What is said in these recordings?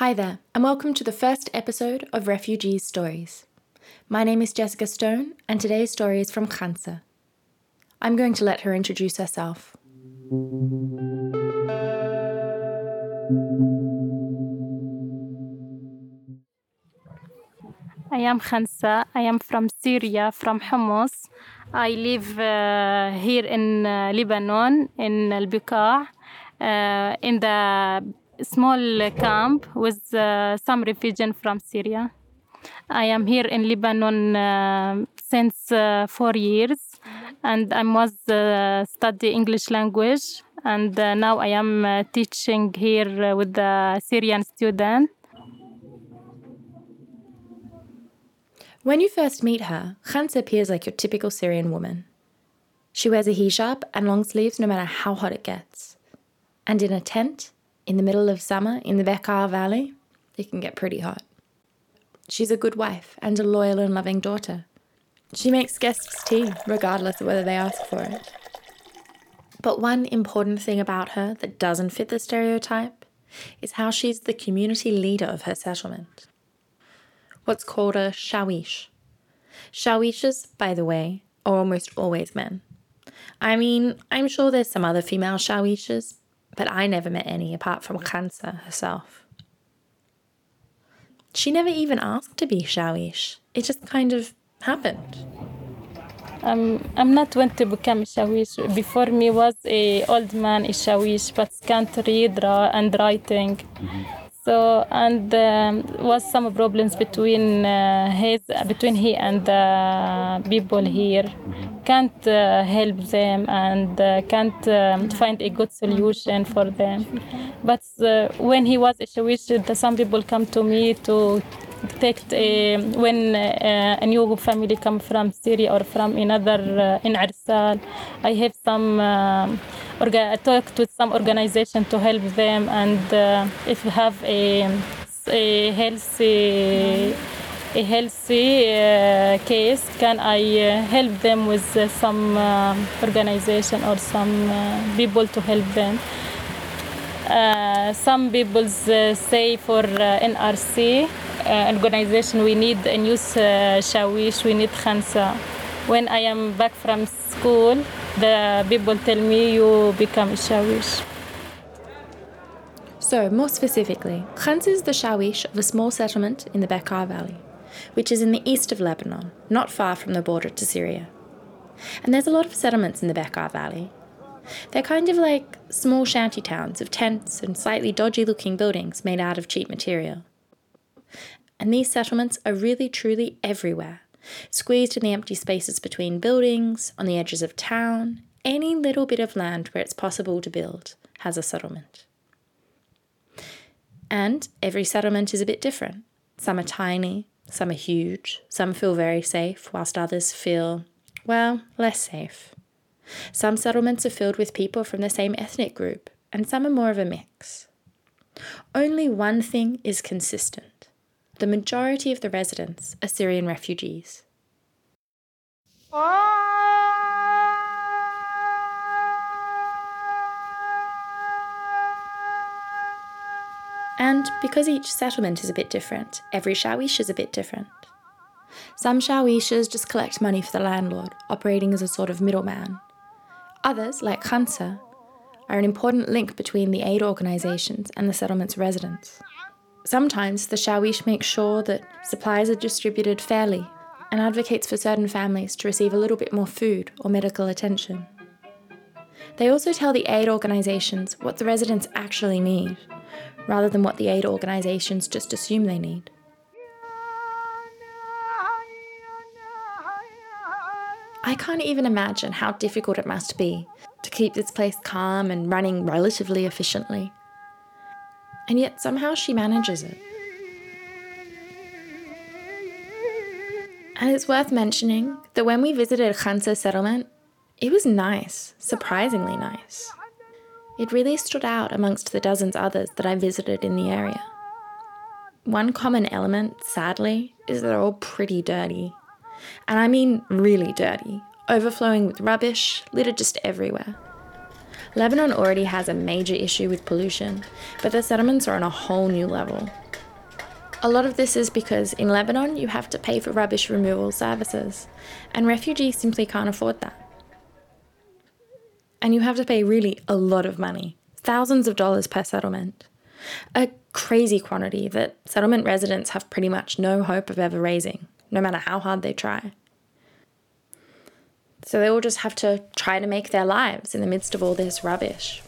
Hi there, and welcome to the first episode of Refugees Stories. My name is Jessica Stone, and today's story is from Khansa. I'm going to let her introduce herself. I am Khansa. I am from Syria, from Homs. I live uh, here in uh, Lebanon, in Al Biqa, uh, in the small camp with uh, some refugees from Syria. I am here in Lebanon uh, since uh, four years, and I was study English language, and now I am teaching here with Syrian student. When you first meet her, Khansa appears like your typical Syrian woman. She wears a hijab and long sleeves no matter how hot it gets. And in a tent, in the middle of summer in the Bekaa Valley, it can get pretty hot. She's a good wife and a loyal and loving daughter. She makes guests tea, regardless of whether they ask for it. But one important thing about her that doesn't fit the stereotype is how she's the community leader of her settlement. What's called a shawish. Shawishes, by the way, are almost always men. I mean, I'm sure there's some other female shawishes, but I never met any apart from Khansa herself. She never even asked to be shawish. It just kind of happened. Um, I'm not want to become shawish. Before me was a old man a shawish, but can't read ra- and writing. So and um, was some problems between uh, his between he and the people here. Can't uh, help them and uh, can't um, find a good solution for them. But uh, when he was a the, some people come to me to take a, when uh, a new family come from Syria or from another uh, in Arsal, I have some orga- talked with some organization to help them and uh, if you have a, a healthy a healthy uh, case can I uh, help them with uh, some organization or some uh, people to help them? uh, some people uh, say for uh, NRC uh, organization we need a new uh, shawish, we need khansa. When I am back from school, the people tell me you become shawish. So, more specifically, Khansa is the shawish of a small settlement in the Bekaa Valley, which is in the east of Lebanon, not far from the border to Syria. And there's a lot of settlements in the Bekaa Valley. They're kind of like small shanty towns of tents and slightly dodgy looking buildings made out of cheap material. And these settlements are really truly everywhere, squeezed in the empty spaces between buildings, on the edges of town, any little bit of land where it's possible to build has a settlement. And every settlement is a bit different. Some are tiny, some are huge, some feel very safe, whilst others feel, well, less safe. Some settlements are filled with people from the same ethnic group, and some are more of a mix. Only one thing is consistent the majority of the residents are Syrian refugees. And because each settlement is a bit different, every shawish is a bit different. Some shawishas just collect money for the landlord, operating as a sort of middleman. Others, like Khansa, are an important link between the aid organisations and the settlement's residents. Sometimes the shawish makes sure that supplies are distributed fairly and advocates for certain families to receive a little bit more food or medical attention. They also tell the aid organisations what the residents actually need, rather than what the aid organisations just assume they need. I can't even imagine how difficult it must be to keep this place calm and running relatively efficiently. And yet somehow she manages it. And it's worth mentioning that when we visited Khansa settlement, it was nice, surprisingly nice. It really stood out amongst the dozens others that I visited in the area. One common element, sadly, is that they're all pretty dirty. And I mean really dirty, overflowing with rubbish, littered just everywhere. Lebanon already has a major issue with pollution, but the settlements are on a whole new level. A lot of this is because in Lebanon you have to pay for rubbish removal services, and refugees simply can't afford that. And you have to pay really a lot of money, thousands of dollars per settlement. A crazy quantity that settlement residents have pretty much no hope of ever raising, no matter how hard they try. So they all just have to try to make their lives in the midst of all this rubbish.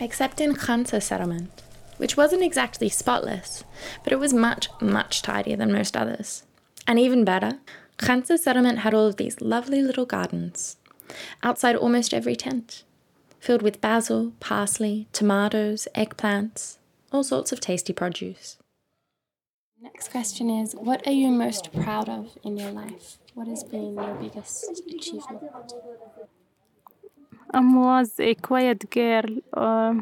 Except in Khansa settlement, which wasn't exactly spotless, but it was much, much tidier than most others. And even better, Khansa settlement had all of these lovely little gardens outside almost every tent, filled with basil, parsley, tomatoes, eggplants, all sorts of tasty produce. Next question is What are you most proud of in your life? What has been your biggest achievement? I was a quiet girl. Uh,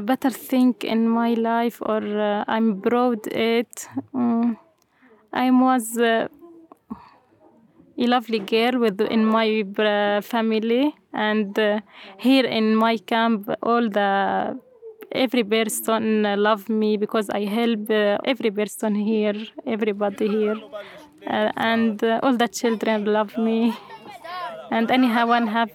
better thing in my life, or uh, I'm proud it. Um, I was uh, a lovely girl with in my uh, family, and uh, here in my camp, all the every person love me because I help uh, every person here, everybody here uh, and uh, all the children love me. And anyone have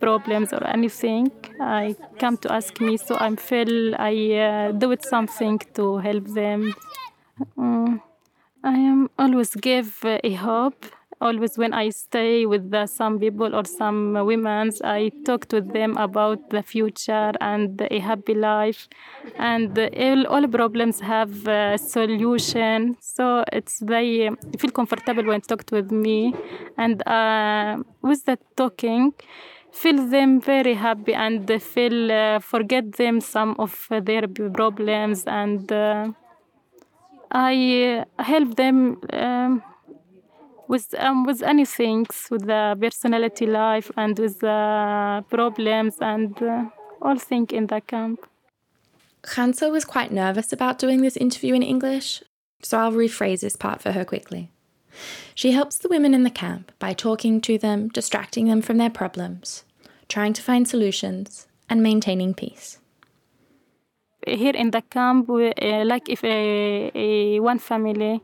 problems or anything, I come to ask me. So I feel I do it something to help them. Um, I am always give a hope always when I stay with some people or some women, I talk to them about the future and a happy life, and all, all problems have a solution. So it's they feel comfortable when talked with me, and uh, with the talking feel them very happy and feel uh, forget them some of their problems. And uh, I help them um, with um, with anything, with the personality life and with the problems and uh, all things in the camp. Khansa was quite nervous about doing this interview in English, so I'll rephrase this part for her quickly. She helps the women in the camp by talking to them, distracting them from their problems, trying to find solutions, and maintaining peace. Here in the camp, we, uh, like if a, a one family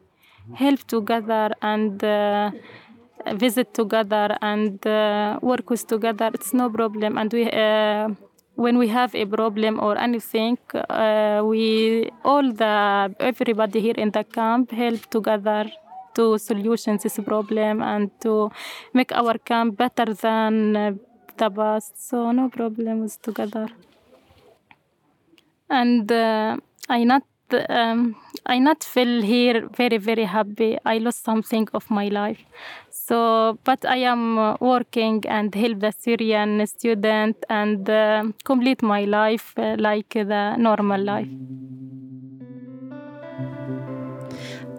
help together and uh, visit together and uh, work with together it's no problem. And we uh, when we have a problem or anything uh, we all the everybody here in the camp help together to solution this problem and to make our camp better than uh, the past. So no problem together. And uh, i not um, I not feel here very very happy. I lost something of my life. So, but I am uh, working and help the Syrian student and uh, complete my life uh, like the normal life.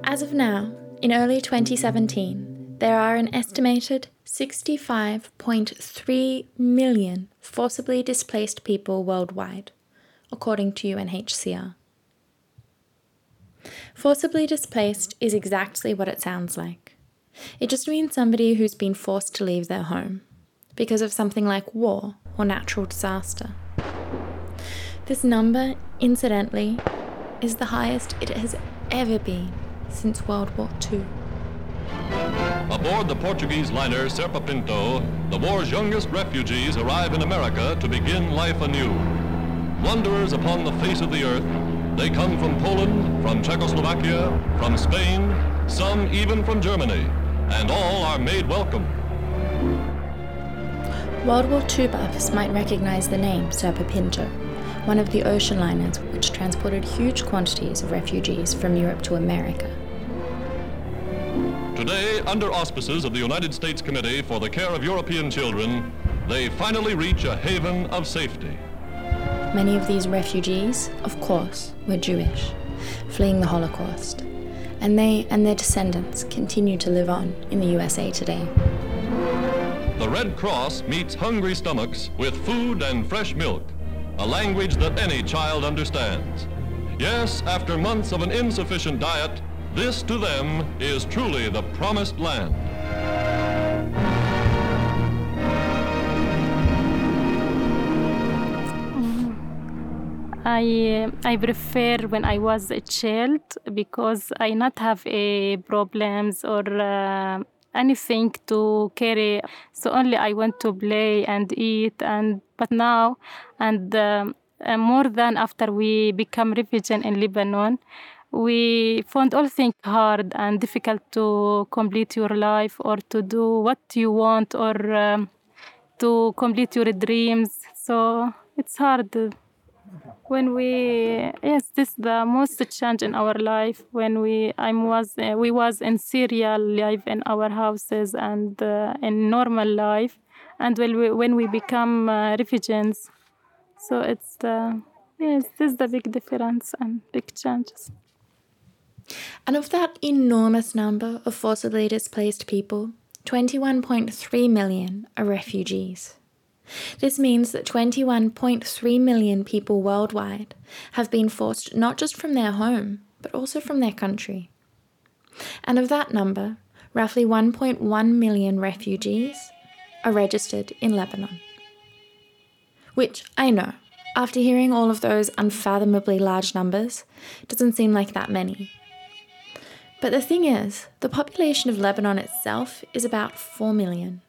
As of now, in early 2017, there are an estimated 65.3 million forcibly displaced people worldwide, according to UNHCR. Forcibly displaced is exactly what it sounds like. It just means somebody who's been forced to leave their home because of something like war or natural disaster. This number, incidentally, is the highest it has ever been since World War II. Aboard the Portuguese liner Serpa Pinto, the war's youngest refugees arrive in America to begin life anew. Wanderers upon the face of the earth, they come from Poland, from Czechoslovakia, from Spain, some even from Germany, and all are made welcome. World War II buffs might recognize the name Serpa Pinto, one of the ocean liners which transported huge quantities of refugees from Europe to America. Today, under auspices of the United States Committee for the Care of European Children, they finally reach a haven of safety. Many of these refugees, of course, were Jewish, fleeing the Holocaust, and they and their descendants continue to live on in the USA today. The Red Cross meets hungry stomachs with food and fresh milk, a language that any child understands. Yes, after months of an insufficient diet, this to them is truly the promised land. I I prefer when I was a child because I not have a problems or uh, anything to carry. So only I want to play and eat and but now and um, more than after we become refugee in Lebanon, we found all things hard and difficult to complete your life or to do what you want or um, to complete your dreams. So it's hard when we yes this is the most change in our life. When we i was uh, we was in Syria live in our houses and uh, in normal life. And when we when we become uh, refugees. So it's the yes this is the big difference and big changes and of that enormous number of forcibly displaced people 21.3 million are refugees this means that 21.3 million people worldwide have been forced not just from their home, but also from their country. And of that number, roughly 1.1 million refugees are registered in Lebanon. Which I know, after hearing all of those unfathomably large numbers, doesn't seem like that many. But the thing is, the population of Lebanon itself is about 4 million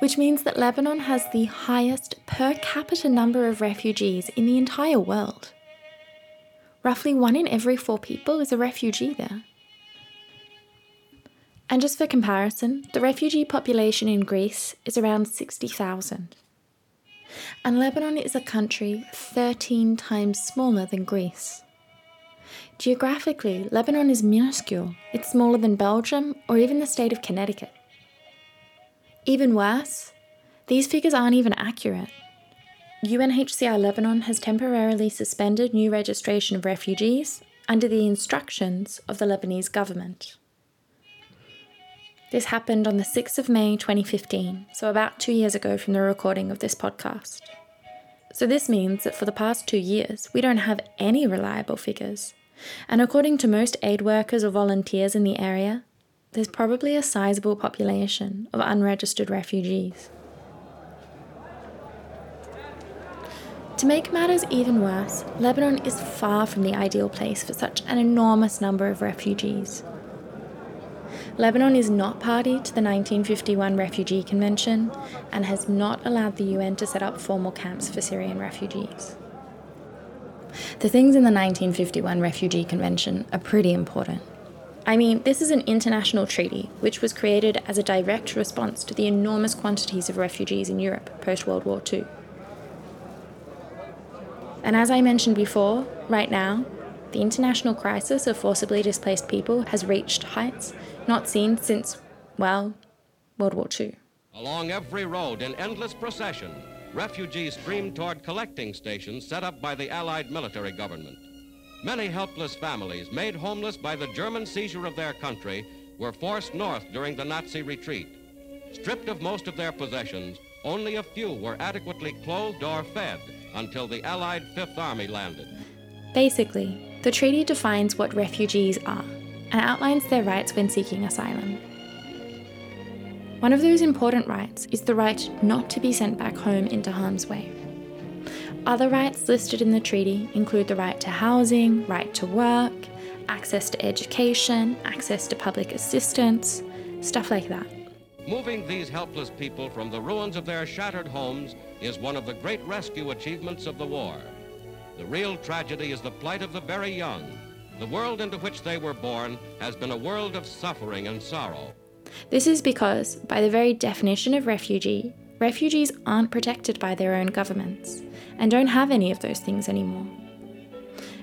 which means that Lebanon has the highest per capita number of refugees in the entire world. Roughly one in every four people is a refugee there. And just for comparison, the refugee population in Greece is around 60,000. And Lebanon is a country 13 times smaller than Greece. Geographically, Lebanon is minuscule. It's smaller than Belgium or even the state of Connecticut. Even worse, these figures aren't even accurate. UNHCR Lebanon has temporarily suspended new registration of refugees under the instructions of the Lebanese government. This happened on the 6th of May 2015, so about two years ago from the recording of this podcast. So, this means that for the past two years, we don't have any reliable figures. And according to most aid workers or volunteers in the area, there's probably a sizable population of unregistered refugees. To make matters even worse, Lebanon is far from the ideal place for such an enormous number of refugees. Lebanon is not party to the 1951 Refugee Convention and has not allowed the UN to set up formal camps for Syrian refugees. The things in the 1951 Refugee Convention are pretty important. I mean, this is an international treaty which was created as a direct response to the enormous quantities of refugees in Europe post World War II. And as I mentioned before, right now, the international crisis of forcibly displaced people has reached heights not seen since, well, World War II. Along every road in endless procession, refugees streamed toward collecting stations set up by the Allied military government. Many helpless families, made homeless by the German seizure of their country, were forced north during the Nazi retreat. Stripped of most of their possessions, only a few were adequately clothed or fed until the Allied Fifth Army landed. Basically, the treaty defines what refugees are and outlines their rights when seeking asylum. One of those important rights is the right not to be sent back home into harm's way. Other rights listed in the treaty include the right to housing, right to work, access to education, access to public assistance, stuff like that. Moving these helpless people from the ruins of their shattered homes is one of the great rescue achievements of the war. The real tragedy is the plight of the very young. The world into which they were born has been a world of suffering and sorrow. This is because, by the very definition of refugee, refugees aren't protected by their own governments and don't have any of those things anymore.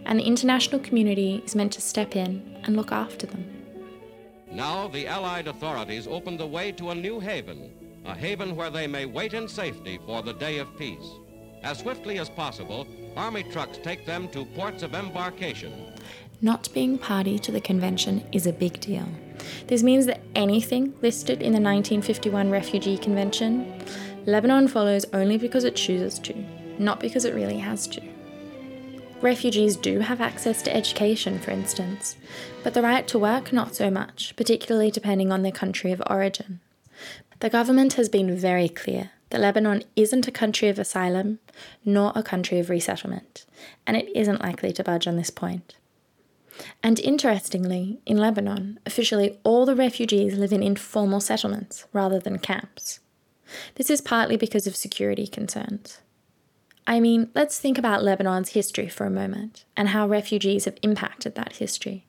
And the international community is meant to step in and look after them. Now the Allied authorities open the way to a new haven, a haven where they may wait in safety for the day of peace. As swiftly as possible, Army trucks take them to ports of embarkation. Not being party to the convention is a big deal. This means that anything listed in the 1951 Refugee Convention, Lebanon follows only because it chooses to not because it really has to. Refugees do have access to education, for instance, but the right to work not so much, particularly depending on their country of origin. The government has been very clear that Lebanon isn't a country of asylum nor a country of resettlement, and it isn't likely to budge on this point. And interestingly, in Lebanon, officially all the refugees live in informal settlements rather than camps. This is partly because of security concerns. I mean, let's think about Lebanon's history for a moment and how refugees have impacted that history.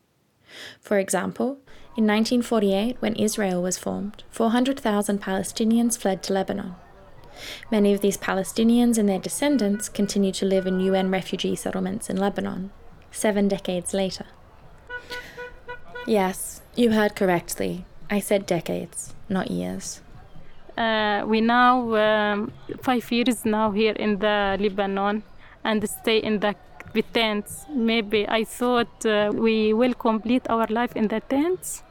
For example, in 1948, when Israel was formed, 400,000 Palestinians fled to Lebanon. Many of these Palestinians and their descendants continue to live in UN refugee settlements in Lebanon, seven decades later. Yes, you heard correctly. I said decades, not years. Uh, we now um, five years now here in the Lebanon and stay in the, the tents. Maybe I thought uh, we will complete our life in the tents.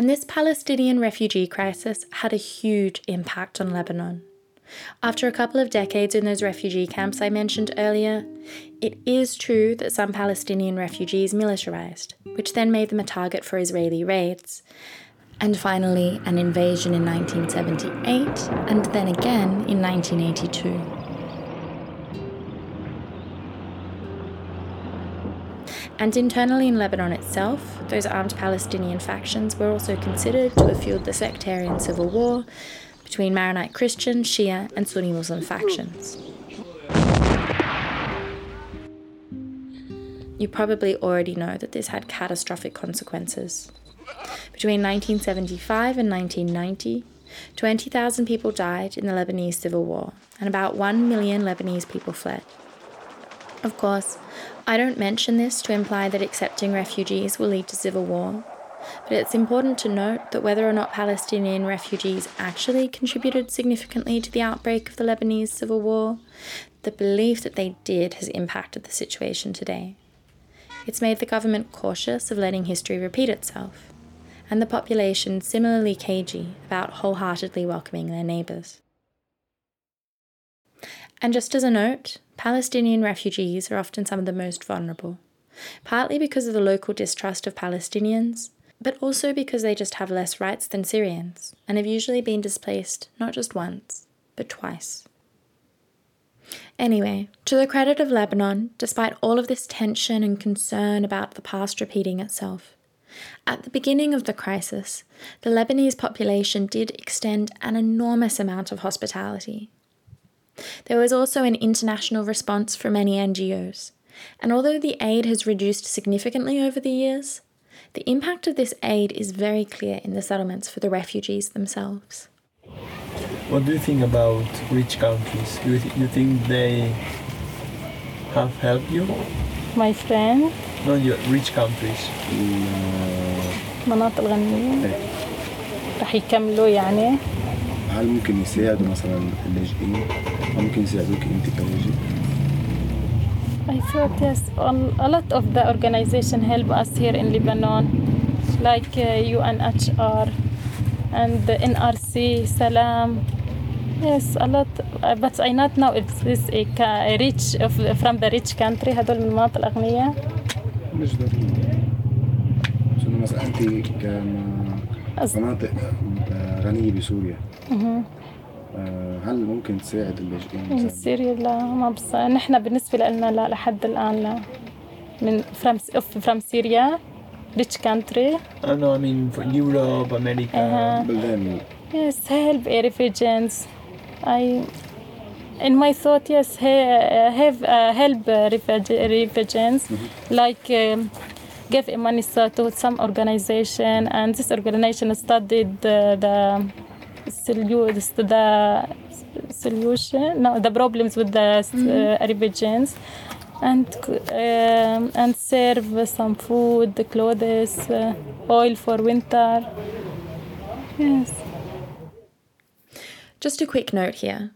And this Palestinian refugee crisis had a huge impact on Lebanon. After a couple of decades in those refugee camps I mentioned earlier, it is true that some Palestinian refugees militarized, which then made them a target for Israeli raids. And finally, an invasion in 1978, and then again in 1982. And internally in Lebanon itself, those armed Palestinian factions were also considered to have fueled the sectarian civil war between Maronite Christian, Shia, and Sunni Muslim factions. You probably already know that this had catastrophic consequences. Between 1975 and 1990, 20,000 people died in the Lebanese civil war, and about 1 million Lebanese people fled. Of course, I don't mention this to imply that accepting refugees will lead to civil war, but it's important to note that whether or not Palestinian refugees actually contributed significantly to the outbreak of the Lebanese civil war, the belief that they did has impacted the situation today. It's made the government cautious of letting history repeat itself, and the population similarly cagey about wholeheartedly welcoming their neighbours. And just as a note, Palestinian refugees are often some of the most vulnerable, partly because of the local distrust of Palestinians, but also because they just have less rights than Syrians and have usually been displaced not just once, but twice. Anyway, to the credit of Lebanon, despite all of this tension and concern about the past repeating itself, at the beginning of the crisis, the Lebanese population did extend an enormous amount of hospitality there was also an international response from many NGOs, and although the aid has reduced significantly over the years, the impact of this aid is very clear in the settlements for the refugees themselves. What do you think about rich countries? Do you, th- you think they have helped you? My friend No, your rich countries. المناطق الغنية رح يكملوا يعني هل ممكن يساعدوا مثلا اللاجئين أو ممكن يساعدوك انت كلاجئ I thought yes, a lot of the organization help us here in Lebanon, like uh, UNHR and the NRC, Salam. Yes, a lot, uh, but I not know if this a, ca- a rich of, from the rich country هدول من المناطق الأغنياء. مش ضروري انه مثلا أص- كمناطق غنيه بسوريا آه، هل ممكن تساعد اللاجئين سوريا لا ما بص نحن بالنسبة لنا لا لحد الآن لا من from, from Syria rich country I know, I mean, for Europe, America. Uh-huh. بلدان Yes, help uh, refugees. I, in my thought, yes, he- have uh, help uh, refugee- refugees, like um, give money to some organization, and this organization studied the the, the solution, no, the problems with the uh, refugees. And um, and serve some food, the clothes, uh, oil for winter. Yes. Just a quick note here.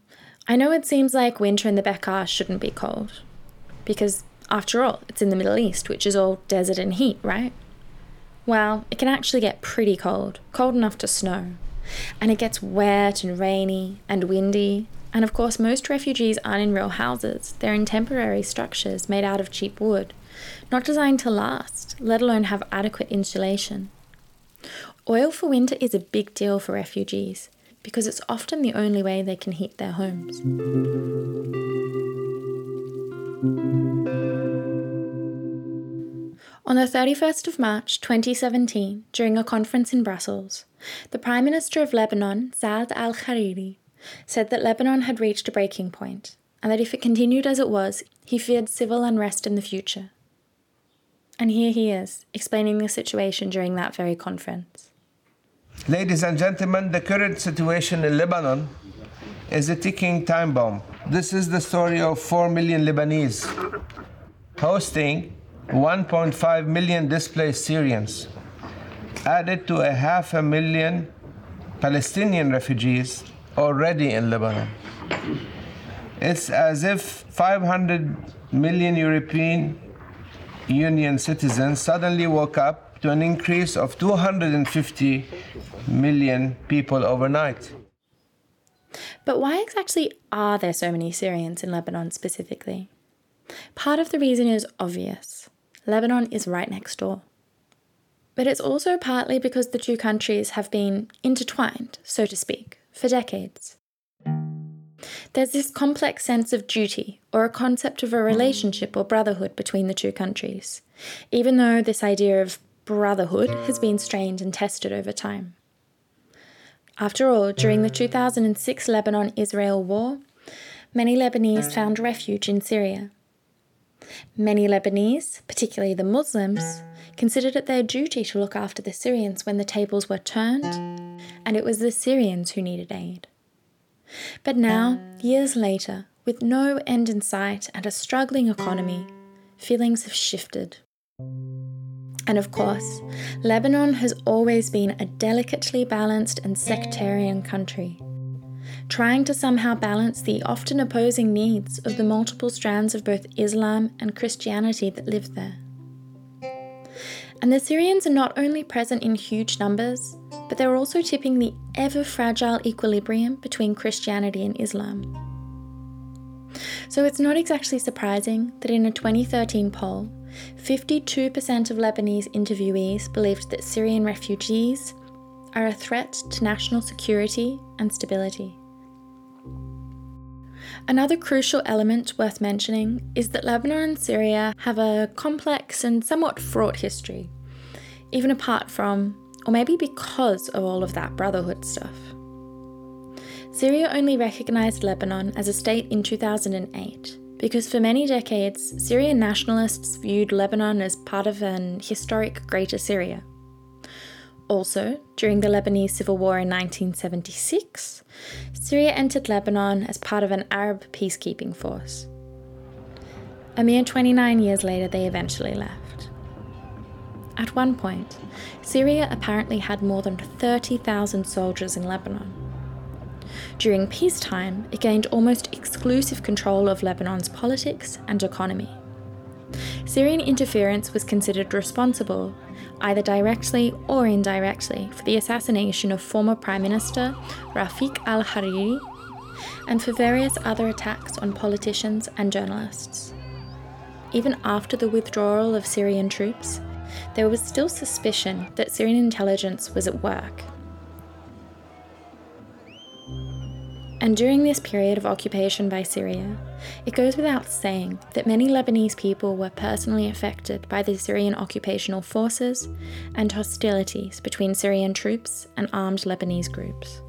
I know it seems like winter in the Bekaa shouldn't be cold, because after all, it's in the Middle East, which is all desert and heat, right? Well, it can actually get pretty cold, cold enough to snow. And it gets wet and rainy and windy. And of course, most refugees aren't in real houses, they're in temporary structures made out of cheap wood, not designed to last, let alone have adequate insulation. Oil for winter is a big deal for refugees because it's often the only way they can heat their homes. On the 31st of March 2017, during a conference in Brussels, the Prime Minister of Lebanon, Saad al Hariri, said that Lebanon had reached a breaking point and that if it continued as it was, he feared civil unrest in the future. And here he is, explaining the situation during that very conference. Ladies and gentlemen, the current situation in Lebanon is a ticking time bomb. This is the story of 4 million Lebanese hosting 1.5 million displaced Syrians, added to a half a million Palestinian refugees already in Lebanon. It's as if 500 million European Union citizens suddenly woke up to an increase of 250 million people overnight. But why exactly are there so many Syrians in Lebanon specifically? Part of the reason is obvious. Lebanon is right next door. But it's also partly because the two countries have been intertwined, so to speak, for decades. There's this complex sense of duty or a concept of a relationship or brotherhood between the two countries, even though this idea of brotherhood has been strained and tested over time. After all, during the 2006 Lebanon Israel war, many Lebanese found refuge in Syria Many Lebanese, particularly the Muslims, considered it their duty to look after the Syrians when the tables were turned, and it was the Syrians who needed aid. But now, years later, with no end in sight and a struggling economy, feelings have shifted. And of course, Lebanon has always been a delicately balanced and sectarian country trying to somehow balance the often opposing needs of the multiple strands of both Islam and Christianity that live there. And the Syrians are not only present in huge numbers, but they're also tipping the ever fragile equilibrium between Christianity and Islam. So it's not exactly surprising that in a 2013 poll, 52% of Lebanese interviewees believed that Syrian refugees are a threat to national security and stability. Another crucial element worth mentioning is that Lebanon and Syria have a complex and somewhat fraught history, even apart from, or maybe because of all of that brotherhood stuff. Syria only recognized Lebanon as a state in 2008 because for many decades, Syrian nationalists viewed Lebanon as part of an historic Greater Syria. Also, during the Lebanese Civil War in 1976, Syria entered Lebanon as part of an Arab peacekeeping force. A mere 29 years later, they eventually left. At one point, Syria apparently had more than 30,000 soldiers in Lebanon. During peacetime, it gained almost exclusive control of Lebanon's politics and economy. Syrian interference was considered responsible either directly or indirectly, for the assassination of former Prime Minister Rafiq al Hariri and for various other attacks on politicians and journalists. Even after the withdrawal of Syrian troops, there was still suspicion that Syrian intelligence was at work And during this period of occupation by Syria, it goes without saying that many Lebanese people were personally affected by the Syrian occupational forces and hostilities between Syrian troops and armed Lebanese groups.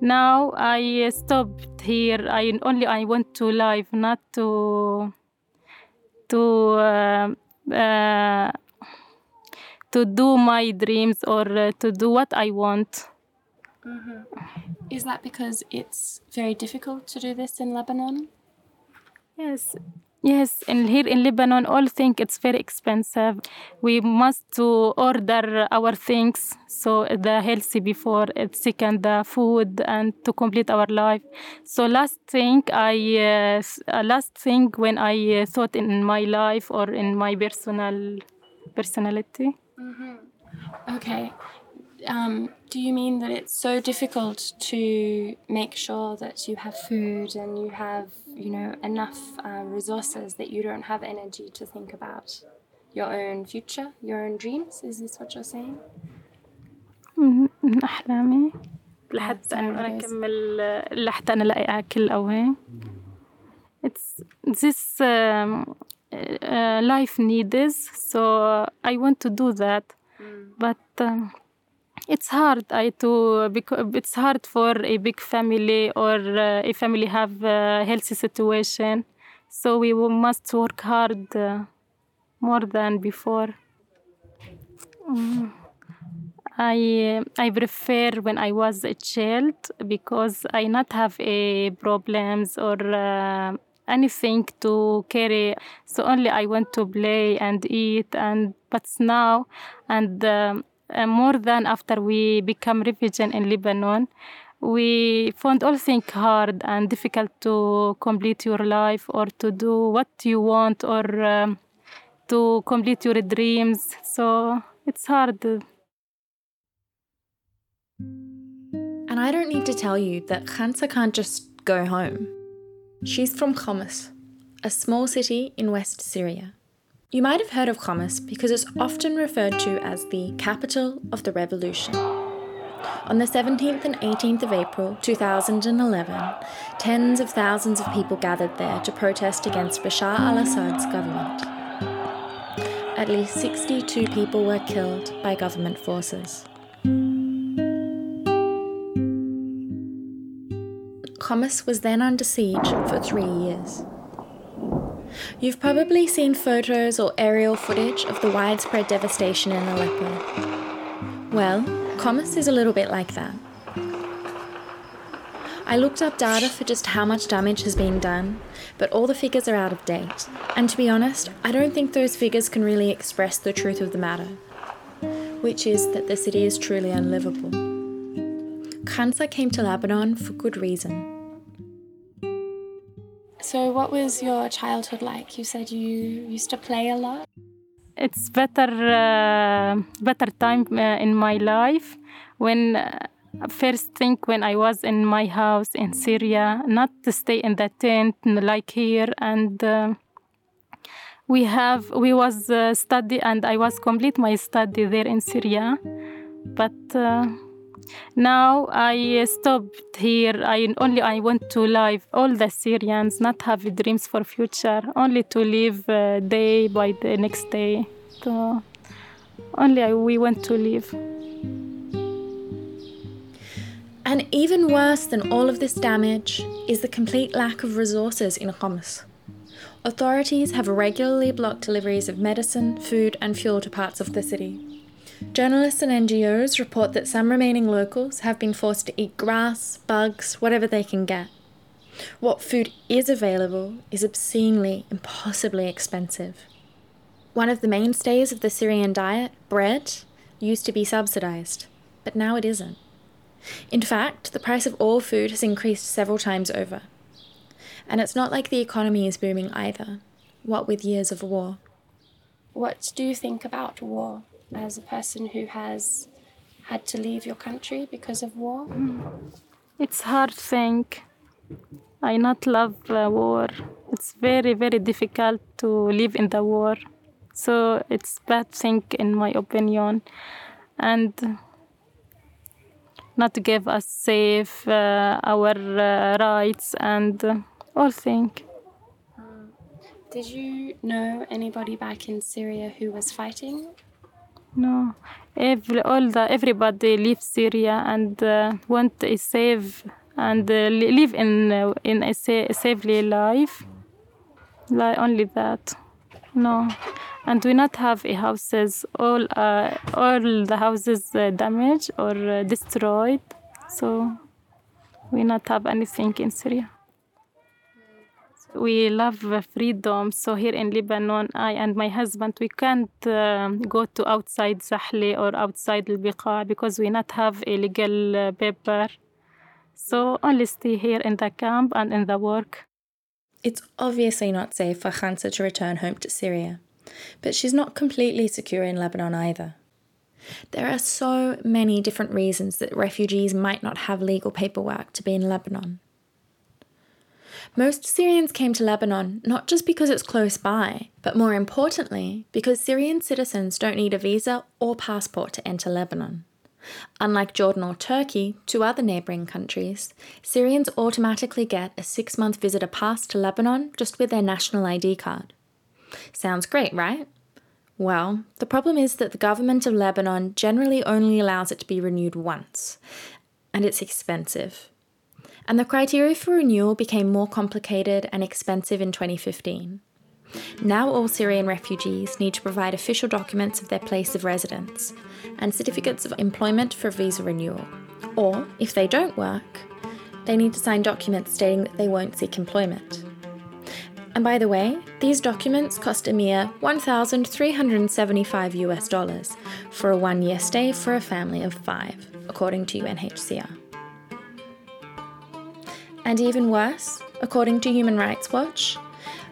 Now I stopped here. I only I want to live, not to to uh, uh, to do my dreams or uh, to do what I want. Mm-hmm. Is that because it's very difficult to do this in Lebanon? Yes. Yes, and here in Lebanon, all think it's very expensive. We must to order our things, so the healthy before it's second the food and to complete our life. So last thing I uh, last thing when I uh, thought in my life or in my personal personality. Mm-hmm. Okay, um, do you mean that it's so difficult to make sure that you have food and you have, you know, enough uh, resources that you don't have energy to think about your own future, your own dreams? Is this what you're saying? من من أحلامي لحتى sorry, أنا guys. أكمل لحتى أنا ألاقي أكل أو هيك It's this um, uh, life needs so I want to do that but um, it's hard I to it's hard for a big family or uh, a family have a healthy situation. So we must work hard uh, more than before. I I prefer when I was a child because I not have a problems or uh, anything to carry. So only I want to play and eat and but now and um, uh, more than after we become refugee in Lebanon, we found all things hard and difficult to complete your life or to do what you want or um, to complete your dreams. So it's hard. And I don't need to tell you that Khansa can't just go home. She's from Homs, a small city in West Syria. You might have heard of Homs because it's often referred to as the capital of the revolution. On the 17th and 18th of April 2011, tens of thousands of people gathered there to protest against Bashar al Assad's government. At least 62 people were killed by government forces. Homs was then under siege for three years. You've probably seen photos or aerial footage of the widespread devastation in Aleppo. Well, Homs is a little bit like that. I looked up data for just how much damage has been done, but all the figures are out of date. And to be honest, I don't think those figures can really express the truth of the matter, which is that the city is truly unlivable. Khansa came to Lebanon for good reason. So, what was your childhood like? You said you used to play a lot. it's better uh, better time uh, in my life when uh, first thing when I was in my house in Syria, not to stay in the tent like here, and uh, we have we was uh, study and I was complete my study there in Syria, but. Now I stopped here. I only I want to live. All the Syrians not have dreams for future. Only to live uh, day by the next day. So only I, we want to live. And even worse than all of this damage is the complete lack of resources in Homs. Authorities have regularly blocked deliveries of medicine, food, and fuel to parts of the city. Journalists and NGOs report that some remaining locals have been forced to eat grass, bugs, whatever they can get. What food is available is obscenely, impossibly expensive. One of the mainstays of the Syrian diet, bread, used to be subsidized, but now it isn't. In fact, the price of all food has increased several times over. And it's not like the economy is booming either, what with years of war. What do you think about war as a person who has had to leave your country because of war? It's hard thing. I not love uh, war. It's very very difficult to live in the war. So it's bad thing in my opinion, and not to give us safe uh, our uh, rights and all thing. Did you know anybody back in Syria who was fighting? No, every all the everybody leave Syria and uh, want a safe and uh, live in uh, in a sa- safely life. Like only that. No, and we not have a houses. All uh, all the houses uh, damaged or uh, destroyed. So we not have anything in Syria. We love uh, freedom. So here in Lebanon, I and my husband, we can't um, go to outside Zahle or outside Al Biqa because we not have a legal uh, paper. So only stay here in the camp and in the work. It's obviously not safe for Khansa to return home to Syria, but she's not completely secure in Lebanon either. There are so many different reasons that refugees might not have legal paperwork to be in Lebanon. Most Syrians came to Lebanon not just because it's close by, but more importantly, because Syrian citizens don't need a visa or passport to enter Lebanon. Unlike Jordan or Turkey, two other neighbouring countries, Syrians automatically get a six month visitor pass to Lebanon just with their national ID card. Sounds great, right? Well, the problem is that the government of Lebanon generally only allows it to be renewed once, and it's expensive. And the criteria for renewal became more complicated and expensive in 2015. Now, all Syrian refugees need to provide official documents of their place of residence and certificates of employment for visa renewal. Or, if they don't work, they need to sign documents stating that they won't seek employment. And by the way, these documents cost a mere 1,375 US dollars for a one year stay for a family of five, according to UNHCR. And even worse, according to Human Rights Watch,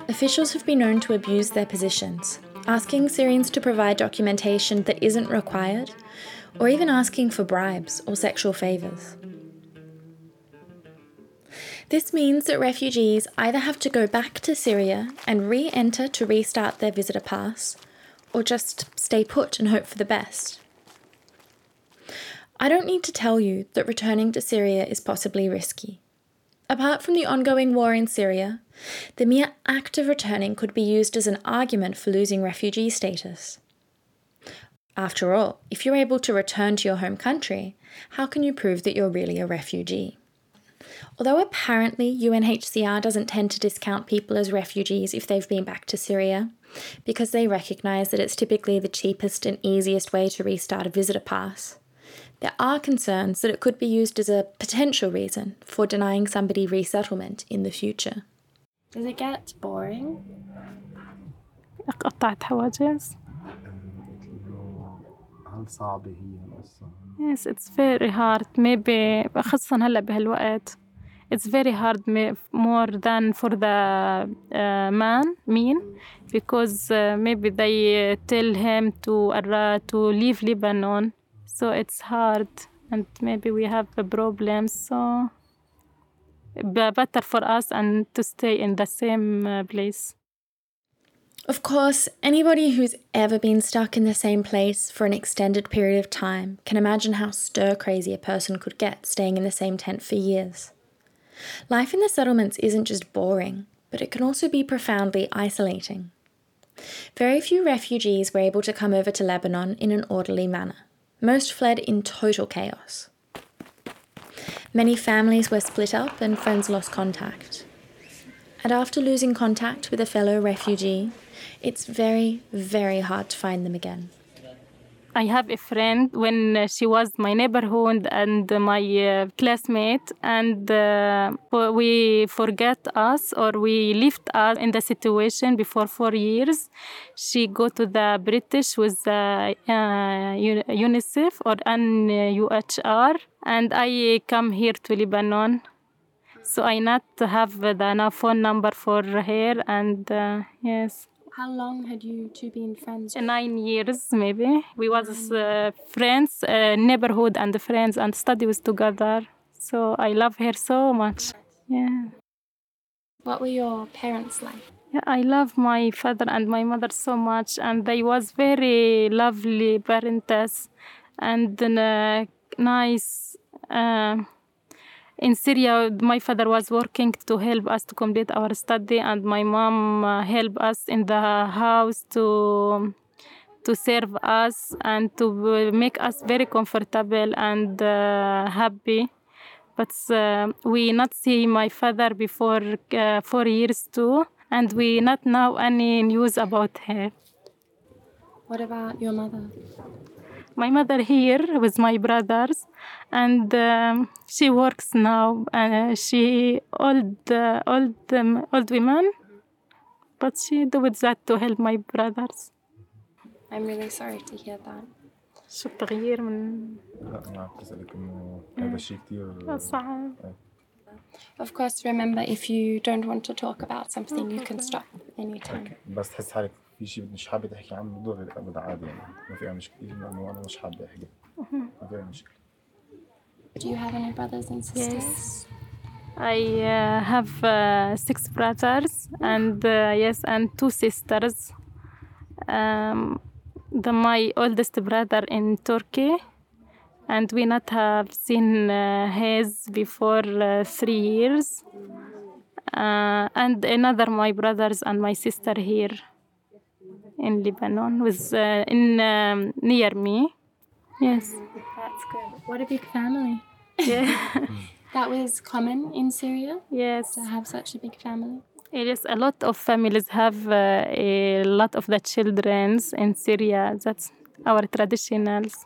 Officials have been known to abuse their positions, asking Syrians to provide documentation that isn't required, or even asking for bribes or sexual favours. This means that refugees either have to go back to Syria and re enter to restart their visitor pass, or just stay put and hope for the best. I don't need to tell you that returning to Syria is possibly risky. Apart from the ongoing war in Syria, the mere act of returning could be used as an argument for losing refugee status. After all, if you're able to return to your home country, how can you prove that you're really a refugee? Although apparently UNHCR doesn't tend to discount people as refugees if they've been back to Syria, because they recognise that it's typically the cheapest and easiest way to restart a visitor pass, there are concerns that it could be used as a potential reason for denying somebody resettlement in the future. Does it get boring? قطعت حواجز هل صعبة هي القصة؟ Yes, it's very hard. Maybe خاصة هلا بهالوقت. It's very hard more than for the uh, man, mean, because uh, maybe they tell him to uh, to leave Lebanon so it's hard and maybe we have a problem so better for us and to stay in the same uh, place of course, anybody who's ever been stuck in the same place for an extended period of time can imagine how stir crazy a person could get staying in the same tent for years. Life in the settlements isn't just boring, but it can also be profoundly isolating. Very few refugees were able to come over to Lebanon in an orderly manner. Most fled in total chaos. Many families were split up and friends lost contact. And after losing contact with a fellow refugee, it's very, very hard to find them again. I have a friend when uh, she was my neighborhood and my uh, classmate, and uh, we forget us or we left us in the situation before four years. She go to the British with uh, UNICEF or UHR, and I come here to Lebanon. So I not have the phone number for her, and uh, yes. How long had you two been friends? Nine years, maybe. We was uh, friends, uh, neighborhood and friends, and studies together. So I love her so much. Yeah. What were your parents like? Yeah, I love my father and my mother so much, and they was very lovely parents and uh, nice. Uh, in Syria, my father was working to help us to complete our study, and my mom uh, helped us in the house to to serve us and to make us very comfortable and uh, happy. But uh, we not see my father before uh, four years too, and we not know any news about her. What about your mother? my mother here with my brothers and um, she works now uh, she old uh, old um, old woman but she do that to help my brothers I'm really sorry to hear that شو التغيير من لا ما بسألك إنه هذا الشيء كثير صعب Of course, remember if you don't want to talk about something, you can stop anytime. بس تحس حالك في في شيء مش حابة تحكي عنه دغري أبدا عادي يعني ما فيها مشكلة لأنه أنا مش حابة أحكي ما فيها مشكلة do you have any brothers and sisters? Yes. I uh, have uh, six brothers and uh, yes, and two sisters. Um, the my oldest brother in Turkey, and we not have seen uh, his before uh, three years. Uh, and another my brothers and my sister here in Lebanon was uh, in um, near me. Yes. That's good. What a big family. Yeah. That was common in Syria yes. to have such a big family. Yes, a lot of families have uh, a lot of the childrens in Syria. That's our traditionals.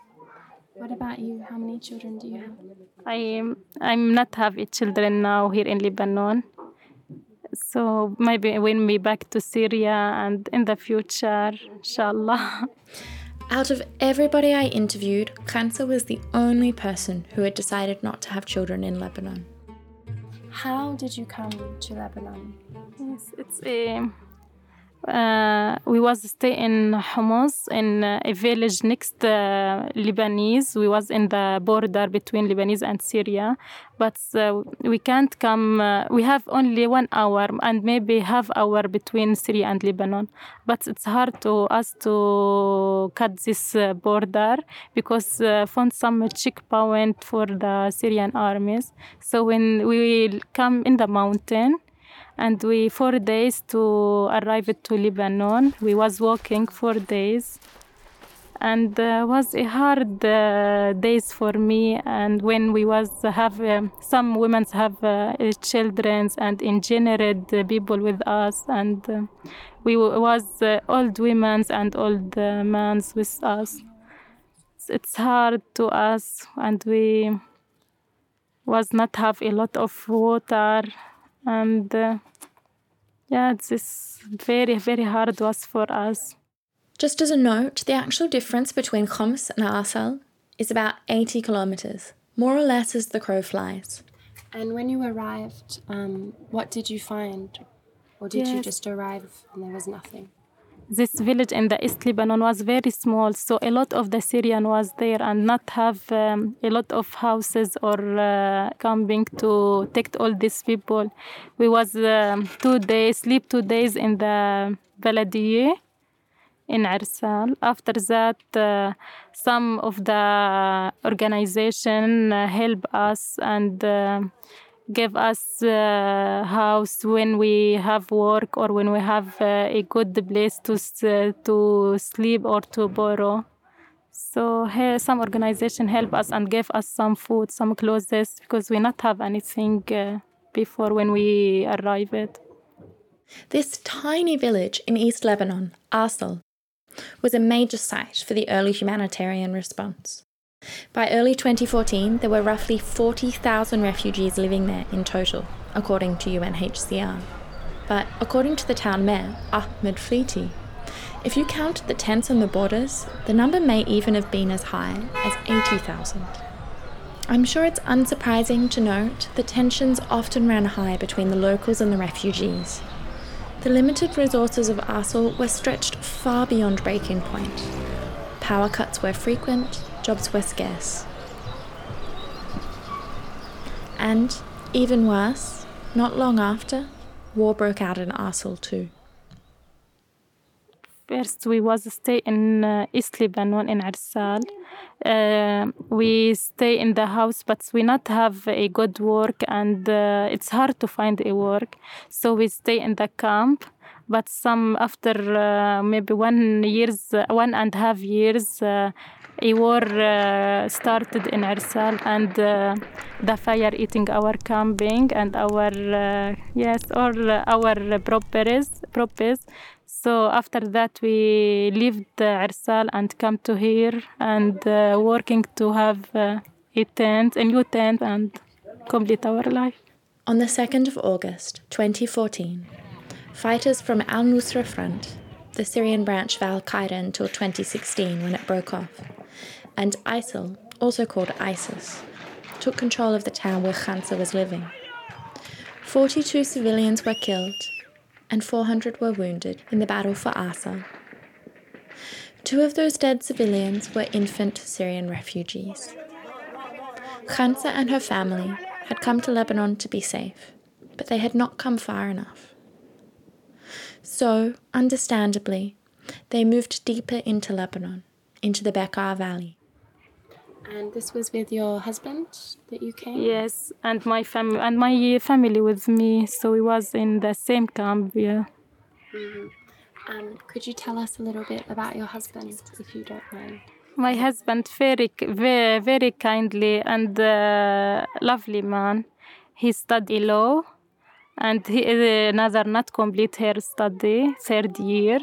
What about you? How many children do you have? I I'm not have a children now here in Lebanon. So maybe when we back to Syria and in the future, inshallah. Out of everybody I interviewed, Khansa was the only person who had decided not to have children in Lebanon. How did you come to Lebanon? Yes, it's a. Uh, we was stay in Homs in uh, a village next uh, Lebanese. We was in the border between Lebanese and Syria, but uh, we can't come. Uh, we have only one hour and maybe half hour between Syria and Lebanon. But it's hard to us to cut this uh, border because found some checkpoint for the Syrian armies. So when we come in the mountain and we four days to arrive to Lebanon. We was walking four days, and uh, was a hard uh, days for me. And when we was have um, some women have uh, children and engineered people with us, and uh, we was uh, old women and old uh, men with us. It's hard to us, and we was not have a lot of water and uh, yeah it's just very very hard was for us Just as a note, the actual difference between Homs and Arsal is about 80 kilometers, more or less as the crow flies. And when you arrived, um, what did you find? Or did you just arrive and there was nothing? This village in the east lebanon was very small so a lot of the syrian was there and not have um, a lot of houses or uh, camping to take all these people we was um, two days sleep two days in the baladiye in Arsal. After that, uh, some of the organization uh, help us and uh, give us uh, house when we have work or when we have uh, a good place to s- to sleep or to borrow. So here, some organization help us and give us some food, some clothes because we not have anything uh, before when we arrived. This tiny village in East Lebanon, Arsal, was a major site for the early humanitarian response. By early 2014, there were roughly 40,000 refugees living there in total, according to UNHCR. But according to the town mayor, Ahmed Fleety, if you count the tents on the borders, the number may even have been as high as 80,000. I'm sure it's unsurprising to note that tensions often ran high between the locals and the refugees. The limited resources of Arsal were stretched far beyond breaking point. Power cuts were frequent, jobs were scarce. And, even worse, not long after, war broke out in Arsal too. First, we was stay in uh, East Lebanon in Arsal. Uh, we stay in the house, but we not have a good work, and uh, it's hard to find a work. So we stay in the camp. But some after uh, maybe one years, uh, one and a half years, uh, a war uh, started in Arsal, and uh, the fire eating our camping and our uh, yes, uh, our properties, properties. So after that, we left uh, Arsal and come to here and uh, working to have uh, a tent, a new tent, and complete our life. On the 2nd of August 2014, fighters from Al Nusra Front, the Syrian branch of Al Qaeda until 2016 when it broke off, and ISIL, also called ISIS, took control of the town where Khansa was living. 42 civilians were killed and 400 were wounded in the battle for Arsal, Two of those dead civilians were infant Syrian refugees. Khansa and her family had come to Lebanon to be safe, but they had not come far enough. So, understandably, they moved deeper into Lebanon, into the Bekaa Valley. And this was with your husband that you came? Yes, and my family and my family with me. So we was in the same camp. Yeah. Um, could you tell us a little bit about your husband, if you don't mind? My husband very very very kindly and uh, lovely man. He study law, and he is another not complete her study third year,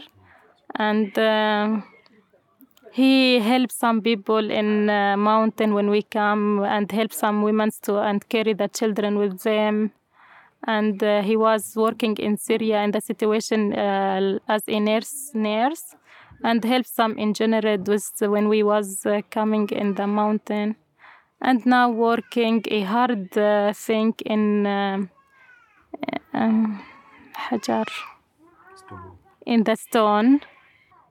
and. Um, he helps some people in uh, mountain when we come and help some women to and carry the children with them. And uh, he was working in syria in the situation uh, as a nurse nurse and helped some in general with when we was uh, coming in the mountain. And now working a hard uh, thing in um, um, hajar. In the stone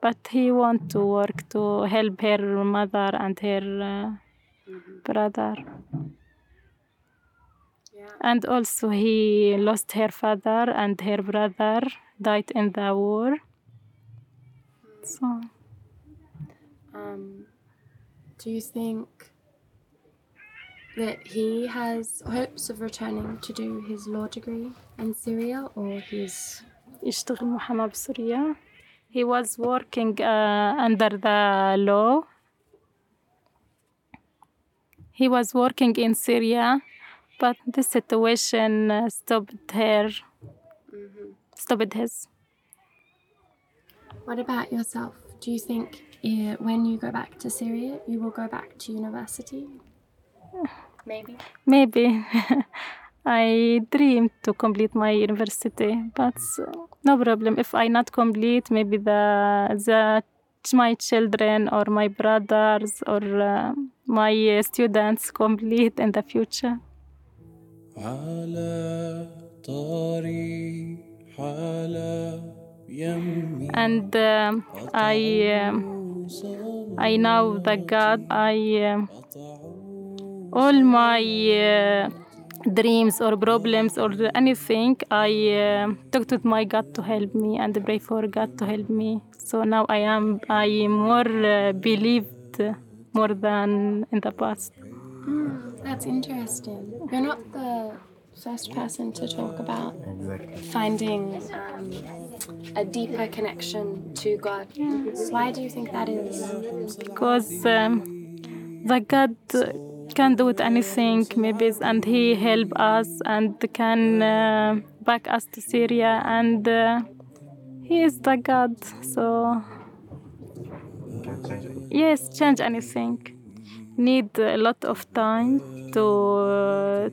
but he want to work to help her mother and her uh, brother and also he lost her father and her brother died in the war so Um, do you think that he has hopes of returning to do his law degree in Syria or he's يشتغل محاماة بسوريا He was working uh, under the law he was working in Syria but the situation uh, stopped her stopped his What about yourself? Do you think uh, when you go back to Syria, you will go back to university? Maybe. Maybe I dream to complete my university, but no problem. If I not complete, maybe the the my children or my brothers or uh, my students complete in the future. And uh, I uh, I know the God. I uh, all my uh, dreams or problems or anything. I uh, talk to my God to help me and pray for God to help me. So now I am I more uh, believed more than in the past. That's interesting. You're not the first person to talk about finding um, a deeper connection to God. Why do you think that is? because um, the God can do it anything maybe and he help us and can uh, back us to Syria and uh, he is the God so. Yes change anything. Need a lot of time to uh,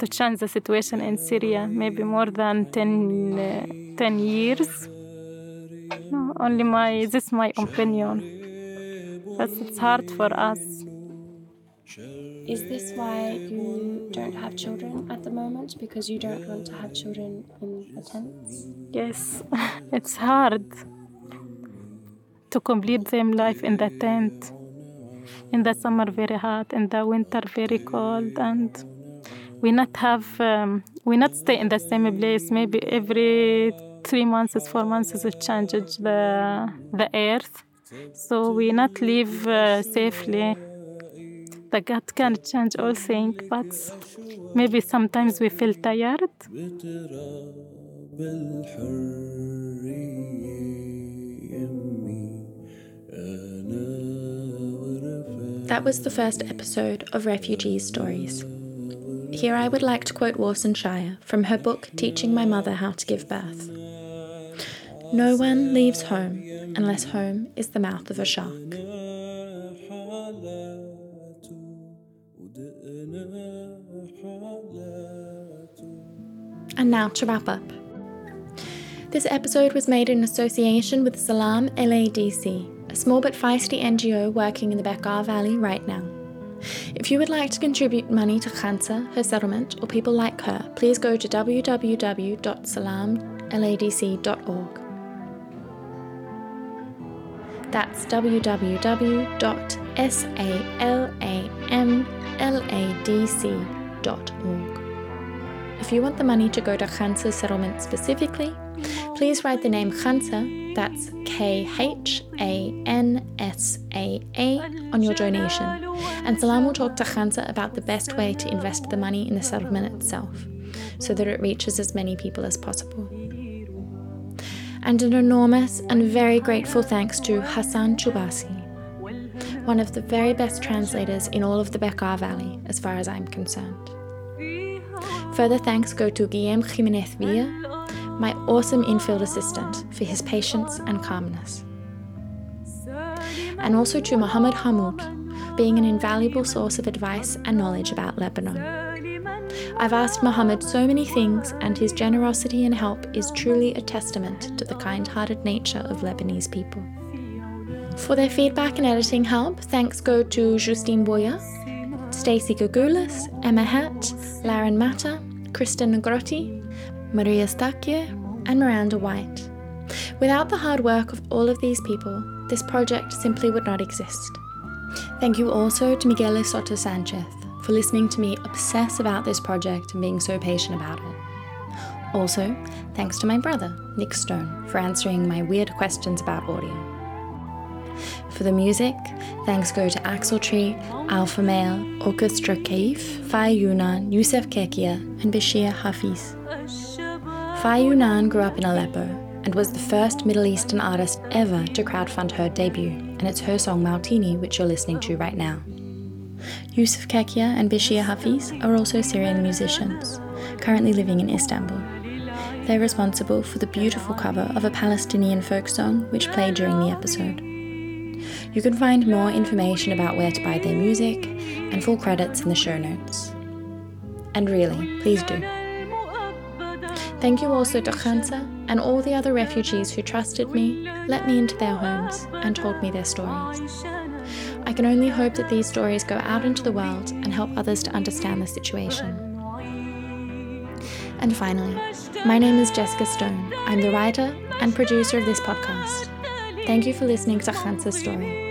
to change the situation in Syria maybe more than 10, uh, 10 years. No, only my this is my opinion. But it's hard for us Is this why you don't have children at the moment? Because you don't want to have children in the tents? yes it's hard to complete them life in the tent in the summer very hot in the winter very cold and we not have um, we not stay in the same place maybe every three months four months it changes the the earth so we not live uh, safely the gut can change all things, but maybe sometimes we feel tired. That was the first episode of Refugee Stories. Here I would like to quote Warsan Shire from her book Teaching My Mother How to Give Birth. No one leaves home unless home is the mouth of a shark. And now to wrap up. This episode was made in association with Salam LADC, a small but feisty NGO working in the Bekaa Valley right now. If you would like to contribute money to Khansa, her settlement, or people like her, please go to www.salamladc.org. That's www.salam.org www.salamladc.org. If you want the money to go to Khansa settlement specifically, please write the name Khansa, that's K H A N S A A, on your donation, and Salam will talk to Khansa about the best way to invest the money in the settlement itself, so that it reaches as many people as possible. And an enormous and very grateful thanks to Hassan Chubasi, one of the very best translators in all of the Bekaa Valley, as far as I'm concerned. Further thanks go to Guillaume Jimenez Villa, my awesome infield assistant, for his patience and calmness. And also to Mohammed Hamoud, being an invaluable source of advice and knowledge about Lebanon. I've asked Mohammed so many things, and his generosity and help is truly a testament to the kind hearted nature of Lebanese people. For their feedback and editing help, thanks go to Justine Boyer, Stacey Gagulis, Emma Hatt, Laren Mata, Kristen Negrotti, Maria Stakje, and Miranda White. Without the hard work of all of these people, this project simply would not exist. Thank you also to Miguel Soto Sanchez for listening to me obsess about this project and being so patient about it. Also, thanks to my brother, Nick Stone, for answering my weird questions about audio. For the music, thanks go to Axel Tree, Alpha Male, Orchestra Kaif, Faia Younan, Youssef Kekia, and Bashir Hafiz. Faia Younan grew up in Aleppo and was the first Middle Eastern artist ever to crowdfund her debut, and it's her song Martini which you're listening to right now. Yusuf Kekia and Bashir Hafiz are also Syrian musicians, currently living in Istanbul. They're responsible for the beautiful cover of a Palestinian folk song which played during the episode. You can find more information about where to buy their music and full credits in the show notes. And really, please do. Thank you also to Khansa and all the other refugees who trusted me, let me into their homes, and told me their stories. I can only hope that these stories go out into the world and help others to understand the situation. And finally, my name is Jessica Stone. I'm the writer and producer of this podcast. Thank you for listening to Khansa's story.